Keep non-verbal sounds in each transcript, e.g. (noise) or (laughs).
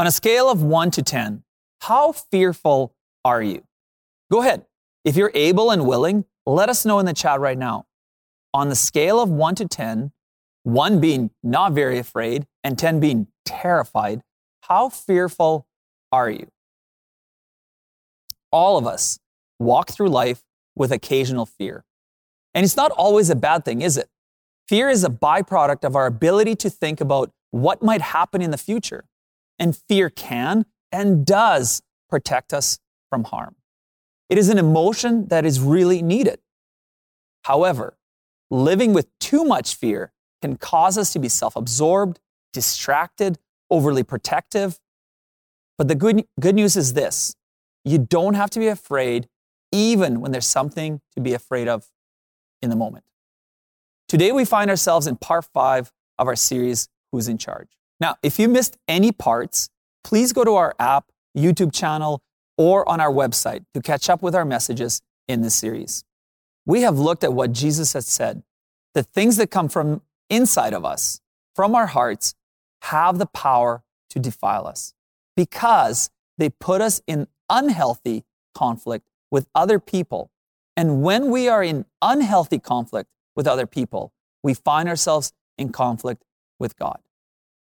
On a scale of 1 to 10, how fearful are you? Go ahead. If you're able and willing, let us know in the chat right now. On the scale of 1 to 10, 1 being not very afraid and 10 being terrified, how fearful are you? All of us walk through life with occasional fear. And it's not always a bad thing, is it? Fear is a byproduct of our ability to think about what might happen in the future. And fear can and does protect us from harm. It is an emotion that is really needed. However, living with too much fear can cause us to be self absorbed, distracted, overly protective. But the good, good news is this you don't have to be afraid, even when there's something to be afraid of in the moment. Today, we find ourselves in part five of our series, Who's in Charge? Now, if you missed any parts, please go to our app, YouTube channel, or on our website to catch up with our messages in this series. We have looked at what Jesus has said. The things that come from inside of us, from our hearts, have the power to defile us because they put us in unhealthy conflict with other people. And when we are in unhealthy conflict with other people, we find ourselves in conflict with God.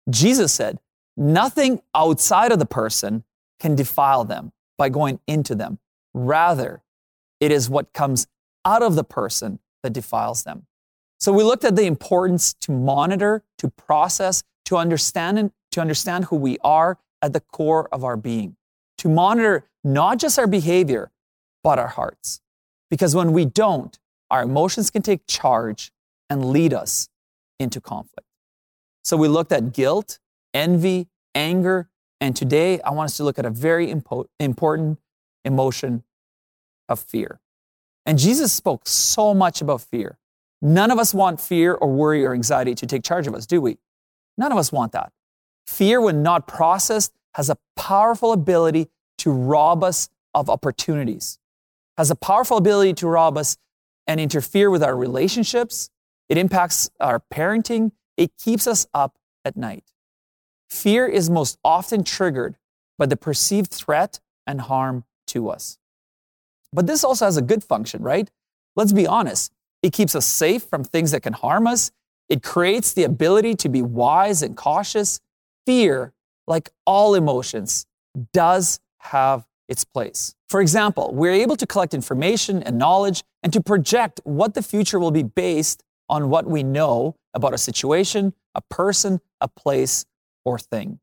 Jesus said, nothing outside of the person can defile them by going into them. Rather, it is what comes out of the person that defiles them. So we looked at the importance to monitor, to process, to understand and to understand who we are at the core of our being. To monitor not just our behavior, but our hearts. Because when we don't, our emotions can take charge and lead us into conflict. So we looked at guilt, envy, anger, and today I want us to look at a very impo- important emotion of fear. And Jesus spoke so much about fear. None of us want fear or worry or anxiety to take charge of us, do we? None of us want that. Fear, when not processed, has a powerful ability to rob us of opportunities, has a powerful ability to rob us and interfere with our relationships. It impacts our parenting. It keeps us up at night. Fear is most often triggered by the perceived threat and harm to us. But this also has a good function, right? Let's be honest. It keeps us safe from things that can harm us. It creates the ability to be wise and cautious. Fear, like all emotions, does have its place. For example, we're able to collect information and knowledge and to project what the future will be based on what we know about a situation, a person, a place, or thing.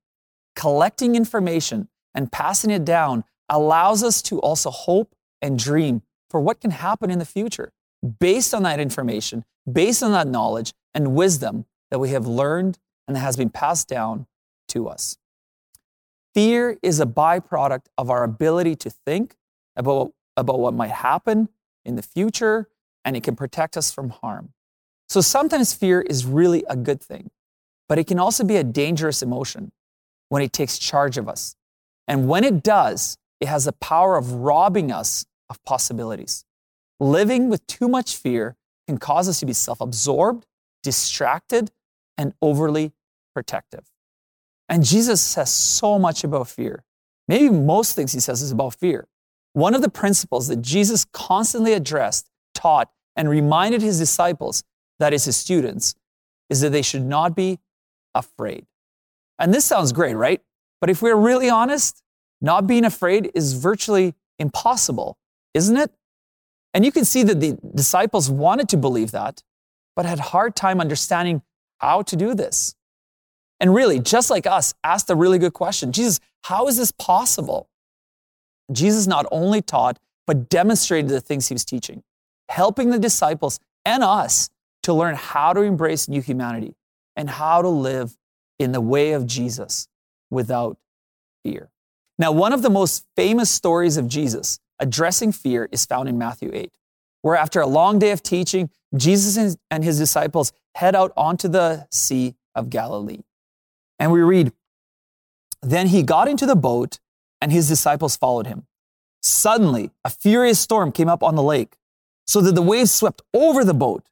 Collecting information and passing it down allows us to also hope and dream for what can happen in the future based on that information, based on that knowledge and wisdom that we have learned and that has been passed down to us. Fear is a byproduct of our ability to think about, about what might happen in the future, and it can protect us from harm. So sometimes fear is really a good thing. But it can also be a dangerous emotion when it takes charge of us. And when it does, it has the power of robbing us of possibilities. Living with too much fear can cause us to be self absorbed, distracted, and overly protective. And Jesus says so much about fear. Maybe most things he says is about fear. One of the principles that Jesus constantly addressed, taught, and reminded his disciples, that is, his students, is that they should not be afraid. And this sounds great, right? But if we're really honest, not being afraid is virtually impossible, isn't it? And you can see that the disciples wanted to believe that, but had hard time understanding how to do this. And really, just like us, asked a really good question Jesus, how is this possible? Jesus not only taught, but demonstrated the things he was teaching, helping the disciples and us to learn how to embrace new humanity, and how to live in the way of Jesus without fear. Now, one of the most famous stories of Jesus addressing fear is found in Matthew 8, where after a long day of teaching, Jesus and his disciples head out onto the Sea of Galilee. And we read, Then he got into the boat, and his disciples followed him. Suddenly, a furious storm came up on the lake, so that the waves swept over the boat.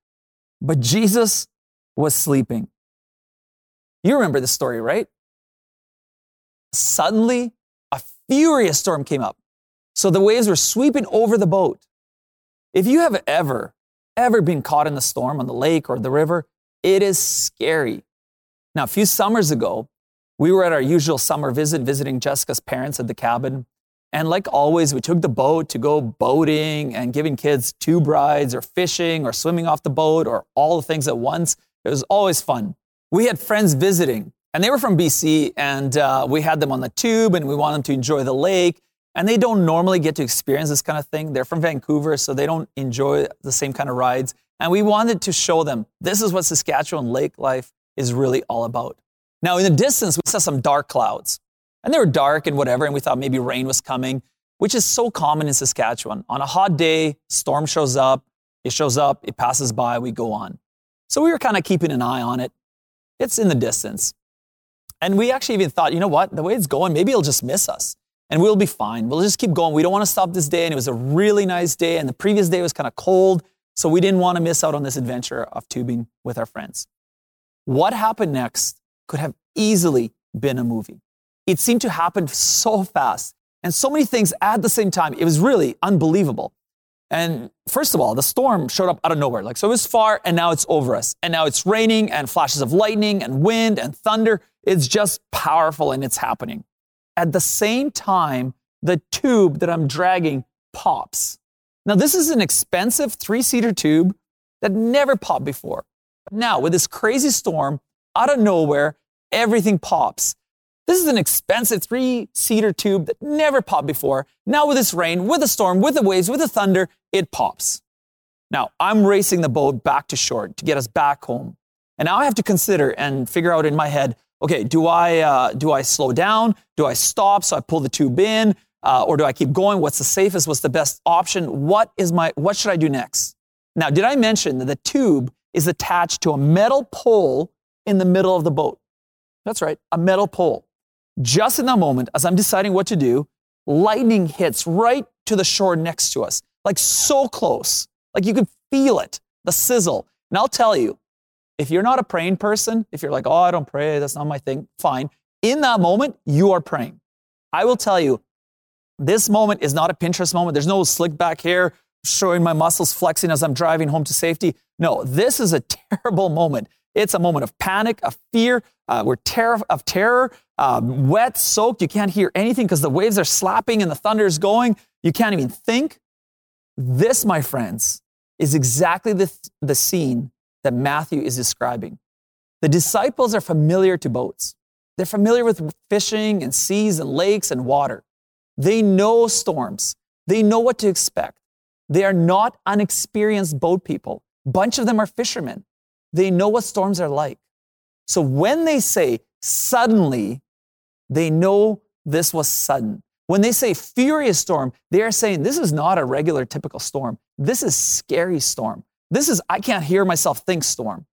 But Jesus was sleeping. You remember the story, right? Suddenly, a furious storm came up. So the waves were sweeping over the boat. If you have ever, ever been caught in a storm on the lake or the river, it is scary. Now, a few summers ago, we were at our usual summer visit, visiting Jessica's parents at the cabin. And like always, we took the boat to go boating and giving kids tube rides or fishing or swimming off the boat or all the things at once. It was always fun. We had friends visiting, and they were from BC, and uh, we had them on the tube, and we wanted them to enjoy the lake. And they don't normally get to experience this kind of thing. They're from Vancouver, so they don't enjoy the same kind of rides. And we wanted to show them this is what Saskatchewan lake life is really all about. Now, in the distance, we saw some dark clouds, and they were dark and whatever, and we thought maybe rain was coming, which is so common in Saskatchewan. On a hot day, storm shows up, it shows up, it passes by, we go on. So we were kind of keeping an eye on it. It's in the distance. And we actually even thought, you know what, the way it's going, maybe it'll just miss us and we'll be fine. We'll just keep going. We don't want to stop this day. And it was a really nice day. And the previous day was kind of cold. So we didn't want to miss out on this adventure of tubing with our friends. What happened next could have easily been a movie. It seemed to happen so fast and so many things at the same time. It was really unbelievable. And first of all, the storm showed up out of nowhere. Like, so it was far and now it's over us. And now it's raining and flashes of lightning and wind and thunder. It's just powerful and it's happening. At the same time, the tube that I'm dragging pops. Now, this is an expensive three seater tube that never popped before. Now, with this crazy storm, out of nowhere, everything pops. This is an expensive three seater tube that never popped before. Now, with this rain, with the storm, with the waves, with the thunder, it pops. Now, I'm racing the boat back to shore to get us back home. And now I have to consider and figure out in my head okay, do I, uh, do I slow down? Do I stop? So I pull the tube in? Uh, or do I keep going? What's the safest? What's the best option? What is my, what should I do next? Now, did I mention that the tube is attached to a metal pole in the middle of the boat? That's right, a metal pole. Just in that moment, as I'm deciding what to do, lightning hits right to the shore next to us, like so close. Like you could feel it, the sizzle. And I'll tell you, if you're not a praying person, if you're like, oh, I don't pray, that's not my thing, fine. In that moment, you are praying. I will tell you, this moment is not a Pinterest moment. There's no slick back hair showing my muscles flexing as I'm driving home to safety. No, this is a (laughs) terrible moment. It's a moment of panic, of fear. Uh, we're ter- of terror, um, wet, soaked. You can't hear anything because the waves are slapping and the thunder is going. You can't even think. This, my friends, is exactly the, the scene that Matthew is describing. The disciples are familiar to boats. They're familiar with fishing and seas and lakes and water. They know storms. They know what to expect. They are not unexperienced boat people. Bunch of them are fishermen. They know what storms are like. So when they say suddenly, they know this was sudden. When they say furious storm, they are saying this is not a regular typical storm. This is scary storm. This is, I can't hear myself think storm.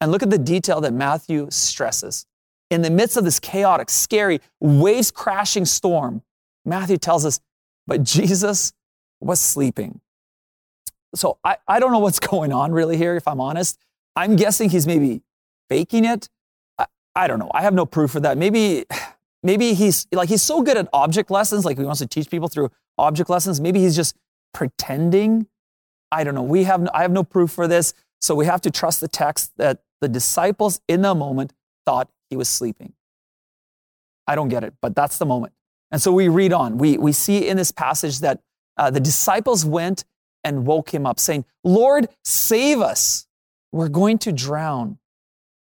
And look at the detail that Matthew stresses. In the midst of this chaotic, scary, waves crashing storm, Matthew tells us, but Jesus was sleeping. So I, I don't know what's (laughs) going on really here, if I'm honest. I'm guessing he's maybe faking it. I, I don't know. I have no proof for that. Maybe, maybe he's like, he's so good at object lessons, like he wants to teach people through object lessons. Maybe he's just pretending I don't know. We have no, I have no proof for this, so we have to trust the text that the disciples in the moment thought he was sleeping. I don't get it, but that's the moment. And so we read on. We, we see in this passage that uh, the disciples went and woke him up, saying, Lord, save us. We're going to drown.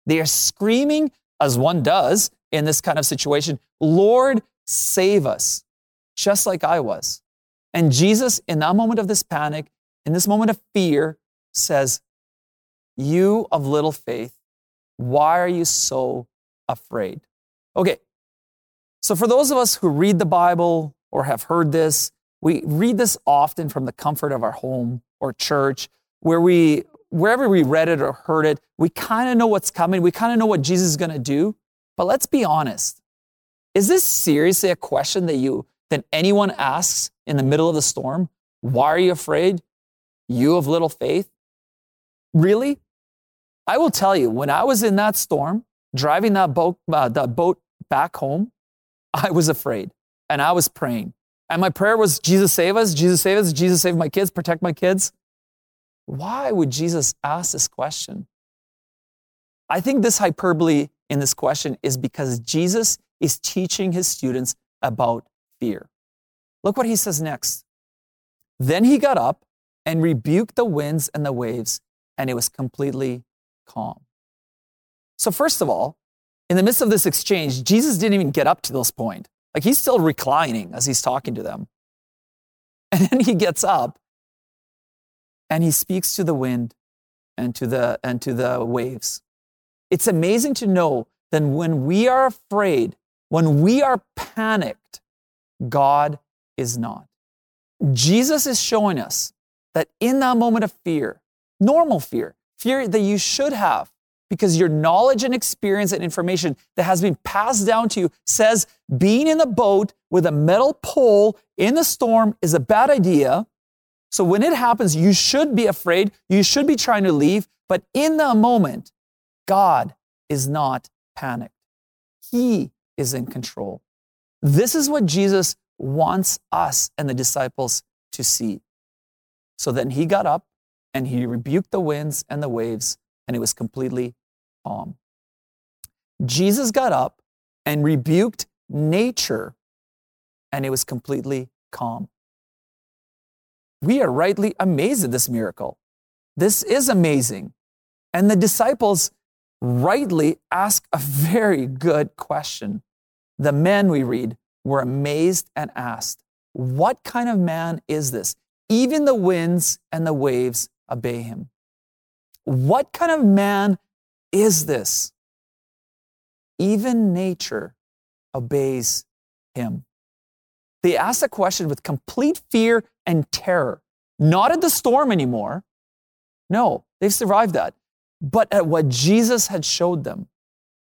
They are screaming, as one does in this kind of situation, Lord, save us, just like I was. And Jesus, in that moment of this panic, in this moment of fear, says, You of little faith, why are you so afraid? Okay, so for those of us who read the Bible or have heard this, we read this often from the comfort of our home or church, where we, wherever we read it or heard it, we kind of know what's coming. We kind of know what Jesus is going to do. But let's be honest. Is this seriously a question that you, that anyone asks in the middle of the storm? Why are you afraid? You of little faith? Really? I will tell you, when I was in that storm, driving that boat, uh, that boat back home, I was afraid and I was praying. And my prayer was, Jesus, save us, Jesus, save us, Jesus, save my kids, protect my kids. Why would Jesus ask this question? I think this hyperbole in this question is because Jesus is teaching his students about fear. Look what he says next. Then he got up and rebuked the winds and the waves, and it was completely calm. So, first of all, in the midst of this exchange, Jesus didn't even get up to this point. Like he's still reclining as he's talking to them. (laughs) And then he gets up and he speaks to the wind and to the, and to the waves. It's amazing to know that when we are afraid, when we are panicked, God is not. Jesus is showing us that in that moment of fear, normal fear, fear that you should have, because your knowledge and experience and information that has been passed down to you says being in a boat with a metal pole in the storm is a bad idea. So when it happens, you should be afraid. You should be trying to leave. But in the moment, God is not panicked. He is in control. This is what Jesus wants us and the disciples to see. So then he got up and he rebuked the winds and the waves, and it was completely calm. Jesus got up and rebuked nature, and it was completely calm. We are rightly amazed at this miracle. This is amazing. And the disciples rightly ask a very good question. The men we read were amazed and asked, What kind of man is this? Even the winds and the waves obey him. What kind of man is this? Even nature obeys him. They ask the question with complete fear and terror, not at the storm anymore. No, they've survived that, but at what Jesus had showed them.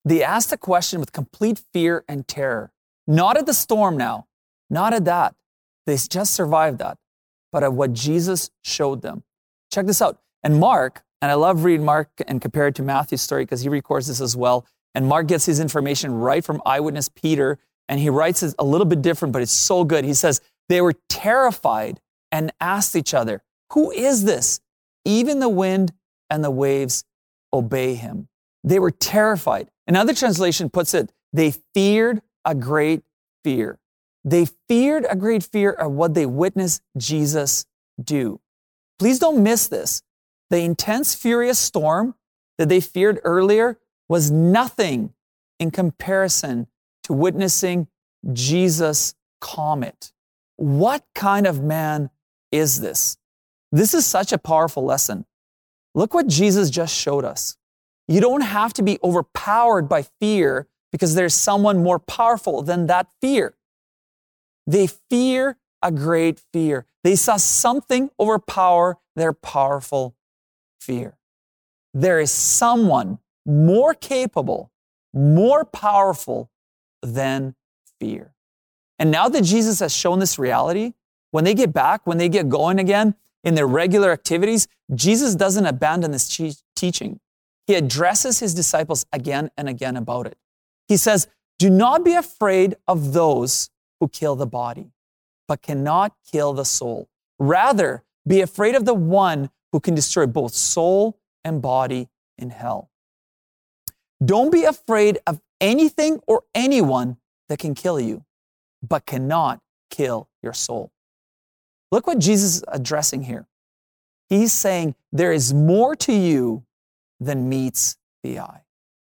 They asked the question with complete fear and terror, not at the storm now, not at that. They just survived that, but at what Jesus showed them. Check this out. And Mark, and I love reading Mark and compare it to Matthew's story because he records this as well. And Mark gets his information right from eyewitness Peter, and he writes it a little bit different, but it's so good. He says, They were terrified and asked each other, Who is this? Even the wind and the waves obey him. They were terrified. Another translation puts it, They feared a great fear. They feared a great fear of what they witnessed Jesus do. Please don't miss this. The intense, furious storm that they feared earlier was nothing in comparison to witnessing Jesus calm it. What kind of man is this? This is such a powerful lesson. Look what Jesus just showed us. You don't have to be overpowered by fear because there's someone more powerful than that fear. They fear a great fear. They saw something overpower their powerful fear. There is someone more capable, more powerful than fear. And now that Jesus has shown this reality, when they get back, when they get going again in their regular activities, Jesus doesn't abandon this teaching. He addresses his disciples again and again about it. He says, Do not be afraid of those who kill the body, but cannot kill the soul. Rather, be afraid of the one who can destroy both soul and body in hell. Don't be afraid of anything or anyone that can kill you, but cannot kill your soul. Look what Jesus is addressing here. He's saying there is more to you than meets the eye.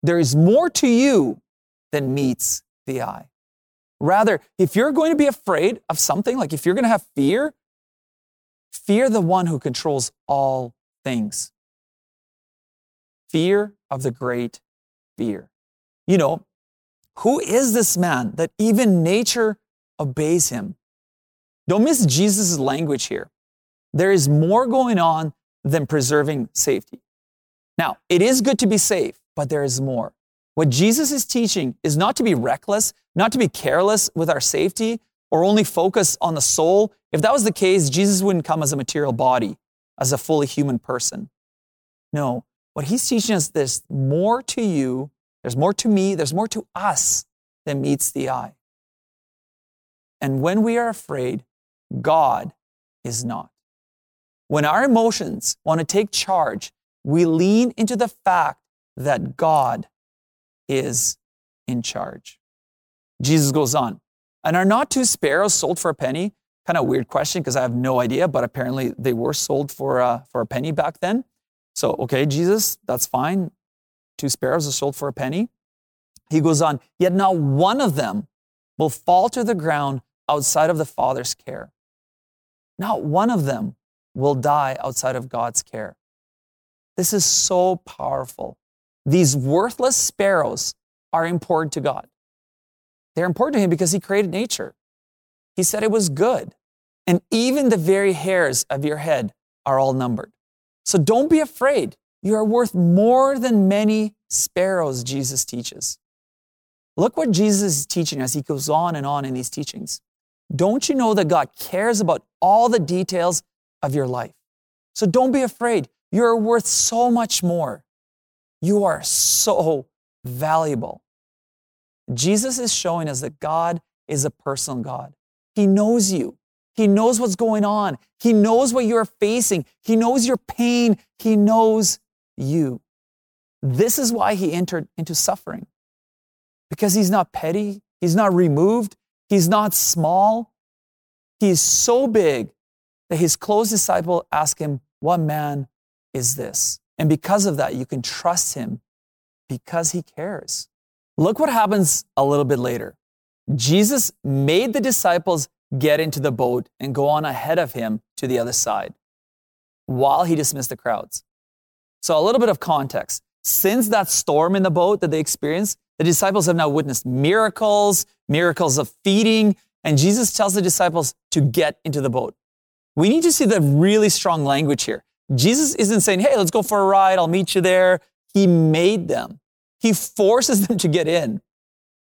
There is more to you than meets the eye. Rather, if you're going to be afraid of something, like if you're going to have fear, Fear the one who controls all things. Fear of the great fear. You know, who is this man that even nature obeys him? Don't miss Jesus' language here. There is more going on than preserving safety. Now, it is good to be safe, but there is more. What Jesus is teaching is not to be reckless, not to be careless with our safety, or only focus on the soul, if that was the case, Jesus wouldn't come as a material body, as a fully human person. No, what he's teaching us, this more to you, there's more to me, there's more to us than meets the eye. And when we are afraid, God is not. When our emotions want to take charge, we lean into the fact that God is in charge. Jesus goes on, and are not two sparrows sold for a penny? Kind of weird question because I have no idea, but apparently they were sold for, uh, for a penny back then. So, okay, Jesus, that's fine. Two sparrows are sold for a penny. He goes on, yet not one of them will fall to the ground outside of the Father's care. Not one of them will die outside of God's care. This is so powerful. These worthless sparrows are important to God. They're important to Him because He created nature. He said it was good. And even the very hairs of your head are all numbered. So don't be afraid. You are worth more than many sparrows, Jesus teaches. Look what Jesus is teaching as he goes on and on in these teachings. Don't you know that God cares about all the details of your life? So don't be afraid. You're worth so much more. You are so valuable. Jesus is showing us that God is a personal God. He knows you. He knows what's going on. He knows what you're facing. He knows your pain. He knows you. This is why he entered into suffering. Because he's not petty, he's not removed, he's not small. He's so big that his close disciple asked him, What man is this? And because of that, you can trust him because he cares. Look what happens a little bit later. Jesus made the disciples get into the boat and go on ahead of him to the other side while he dismissed the crowds. So, a little bit of context. Since that storm in the boat that they experienced, the disciples have now witnessed miracles, miracles of feeding, and Jesus tells the disciples to get into the boat. We need to see the really strong language here. Jesus isn't saying, hey, let's go for a ride, I'll meet you there. He made them, He forces them to get in.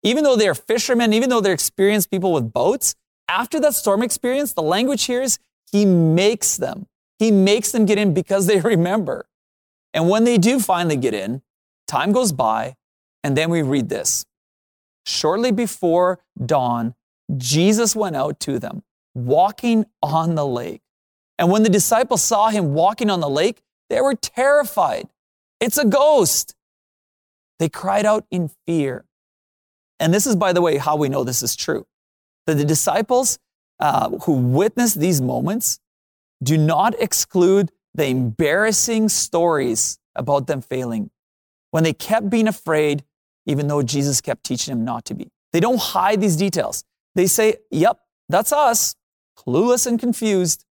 Even though they're fishermen, even though they're experienced people with boats, after that storm experience, the language here is He makes them. He makes them get in because they (laughs) remember. And when they do finally get in, time goes by, and then we read this. Shortly before dawn, Jesus went out to them, walking on the lake. And when the disciples saw him walking on the lake, they were terrified. It's a ghost. They cried out in fear. And this is, by the way, how we know this is true. That the disciples uh, who witnessed these moments do not exclude the embarrassing stories about them failing when they kept being afraid, even though Jesus kept teaching them not to be. They don't hide these details. They say, Yep, that's us, clueless and confused.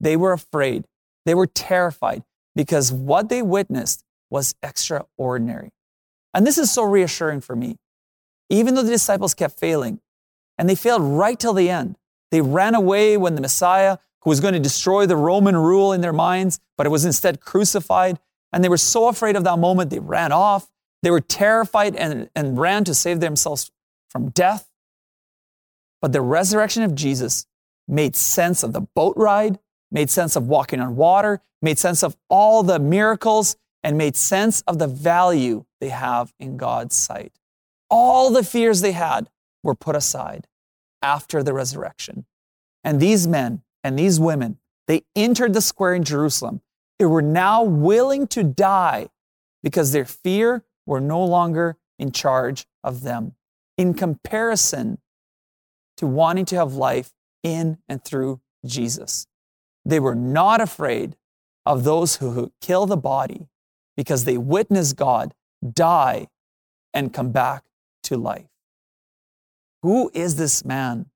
They were afraid. They were terrified because what they witnessed was extraordinary. And this is so reassuring for me. Even though the disciples kept failing, and they failed right till the end, they ran away when the Messiah, who was going to destroy the Roman rule in their minds, but it was instead crucified. And they were so afraid of that moment, they ran off. They were terrified and, and ran to save themselves from death. But the resurrection of Jesus made sense of the boat ride, made sense of walking on water, made sense of all the miracles, and made sense of the value they have in God's sight. All the fears they had were put aside after the resurrection. And these men and these women, they entered the square in Jerusalem. They were now willing to die because their fear were no longer in charge of them. In comparison to wanting to have life in and through Jesus. They were not afraid of those who kill the body because they witness God die and come back to life. Who is this man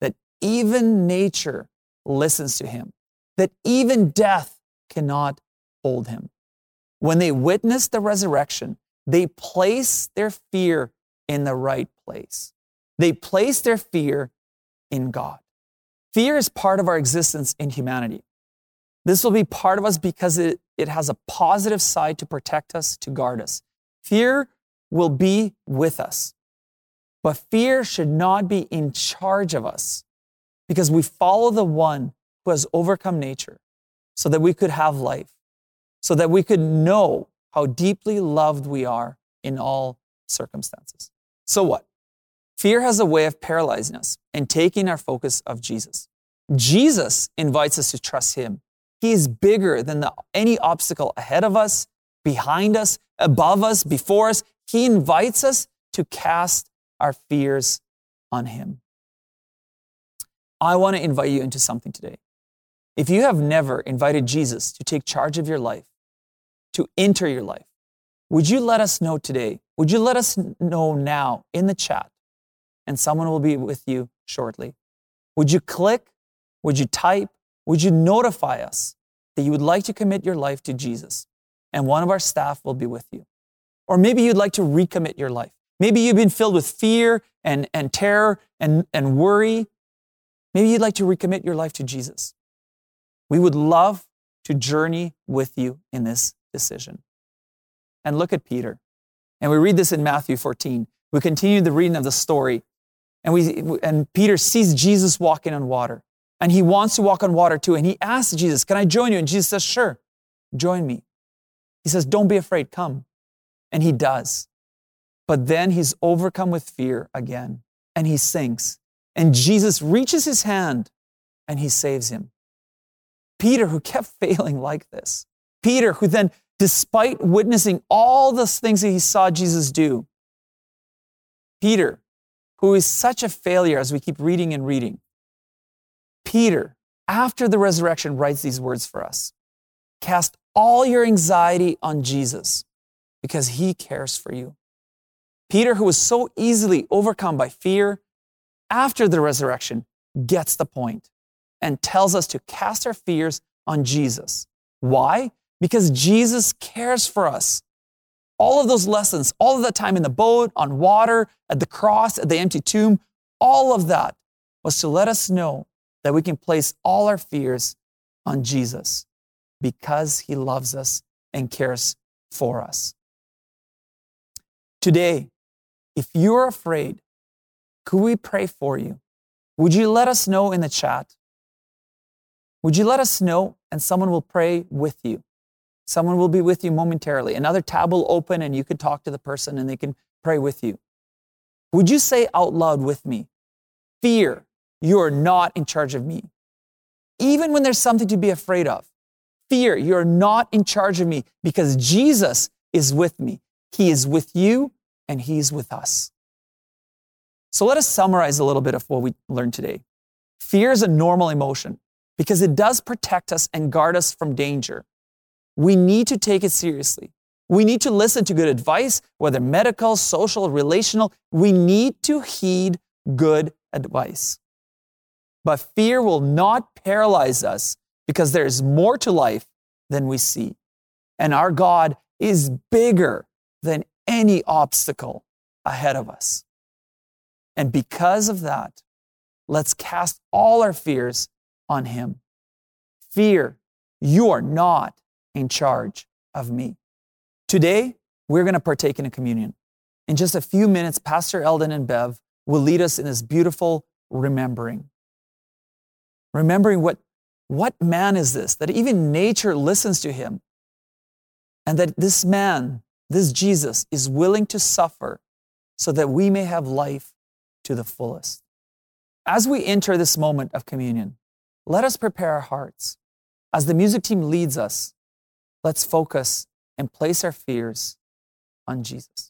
that even nature listens to him, that even death cannot hold him? When they witness the resurrection, they place their fear in the right place. They place their fear in God. Fear is part of our existence in humanity. This will be part of us because it, it has a positive side to protect us, to guard us. Fear will be with us. But fear should not be in charge of us because we follow the one who has overcome nature so that we could have life, so that we could know how deeply loved we are in all circumstances. So what? Fear has a way of paralyzing us and taking our focus of Jesus. Jesus invites us to trust him. He is bigger than the, any obstacle ahead of us, behind us, above us, before us. He invites us to cast our fears on him. I want to invite you into something today. If you have never invited Jesus to take charge of your life, to enter your life, would you let us know today? Would you let us know now in the chat? And someone will be with you shortly. Would you click? Would you type? Would you notify us that you would like to commit your life to Jesus? And one of our staff will be with you. Or maybe you'd like to recommit your life. Maybe you've been filled with fear and, and terror and, and worry. Maybe you'd like to recommit your life to Jesus. We would love to journey with you in this decision. And look at Peter. And we read this in Matthew 14. We continue the reading of the story. And, we, and Peter sees Jesus walking on water. And he wants to walk on water too. And he asks Jesus, Can I join you? And Jesus says, Sure, join me. He says, Don't be afraid, come. And he does. But then he's overcome with fear again and he sinks. And Jesus reaches his hand and he saves him. Peter, who kept (laughs) failing like this, Peter, who then, despite witnessing all the things that he saw Jesus do, Peter, who is such a failure as we keep reading and reading, Peter, after the resurrection, writes these words for us. Cast all your anxiety on Jesus because he cares for you. Peter, who was so easily overcome by fear after the resurrection, gets the point and tells us to cast our fears on Jesus. Why? Because Jesus cares for us. All of those lessons, all of that time in the boat, on water, at the cross, at the empty tomb, all of that was to let us know that we can place all our fears on Jesus because he loves us and cares for us. Today, if you're afraid, could we pray for you? Would you let us know in the chat? Would you let us know and someone will pray with you? Someone will be with you momentarily. Another tab will open and you can talk to the person and they can pray with you. Would you say out loud with me, Fear, you are not in charge of me. Even when there's something to be afraid of, fear, you're not in charge of me because Jesus is with me. He is with you and He's with us. So let us summarize a little bit of what we learned today. Fear is a normal emotion because it does protect us and guard us from danger. We need to take it seriously. We need to listen to good advice, whether medical, social, relational. We need to heed good advice. But fear will not paralyze us because there is more to life than we see. And our God is bigger than any obstacle ahead of us. And because of that, let's cast all our fears on Him. Fear, you are not in charge of me. Today, we're going to partake in a communion. In just a few minutes, Pastor Eldon and Bev will lead us in this beautiful remembering. Remembering what, what man is this, that even nature listens to him, and that this man, this Jesus, is willing to suffer so that we may have life to the fullest. As we enter this moment of communion, let us prepare our hearts. As the music team leads us, let's focus and place our fears on Jesus.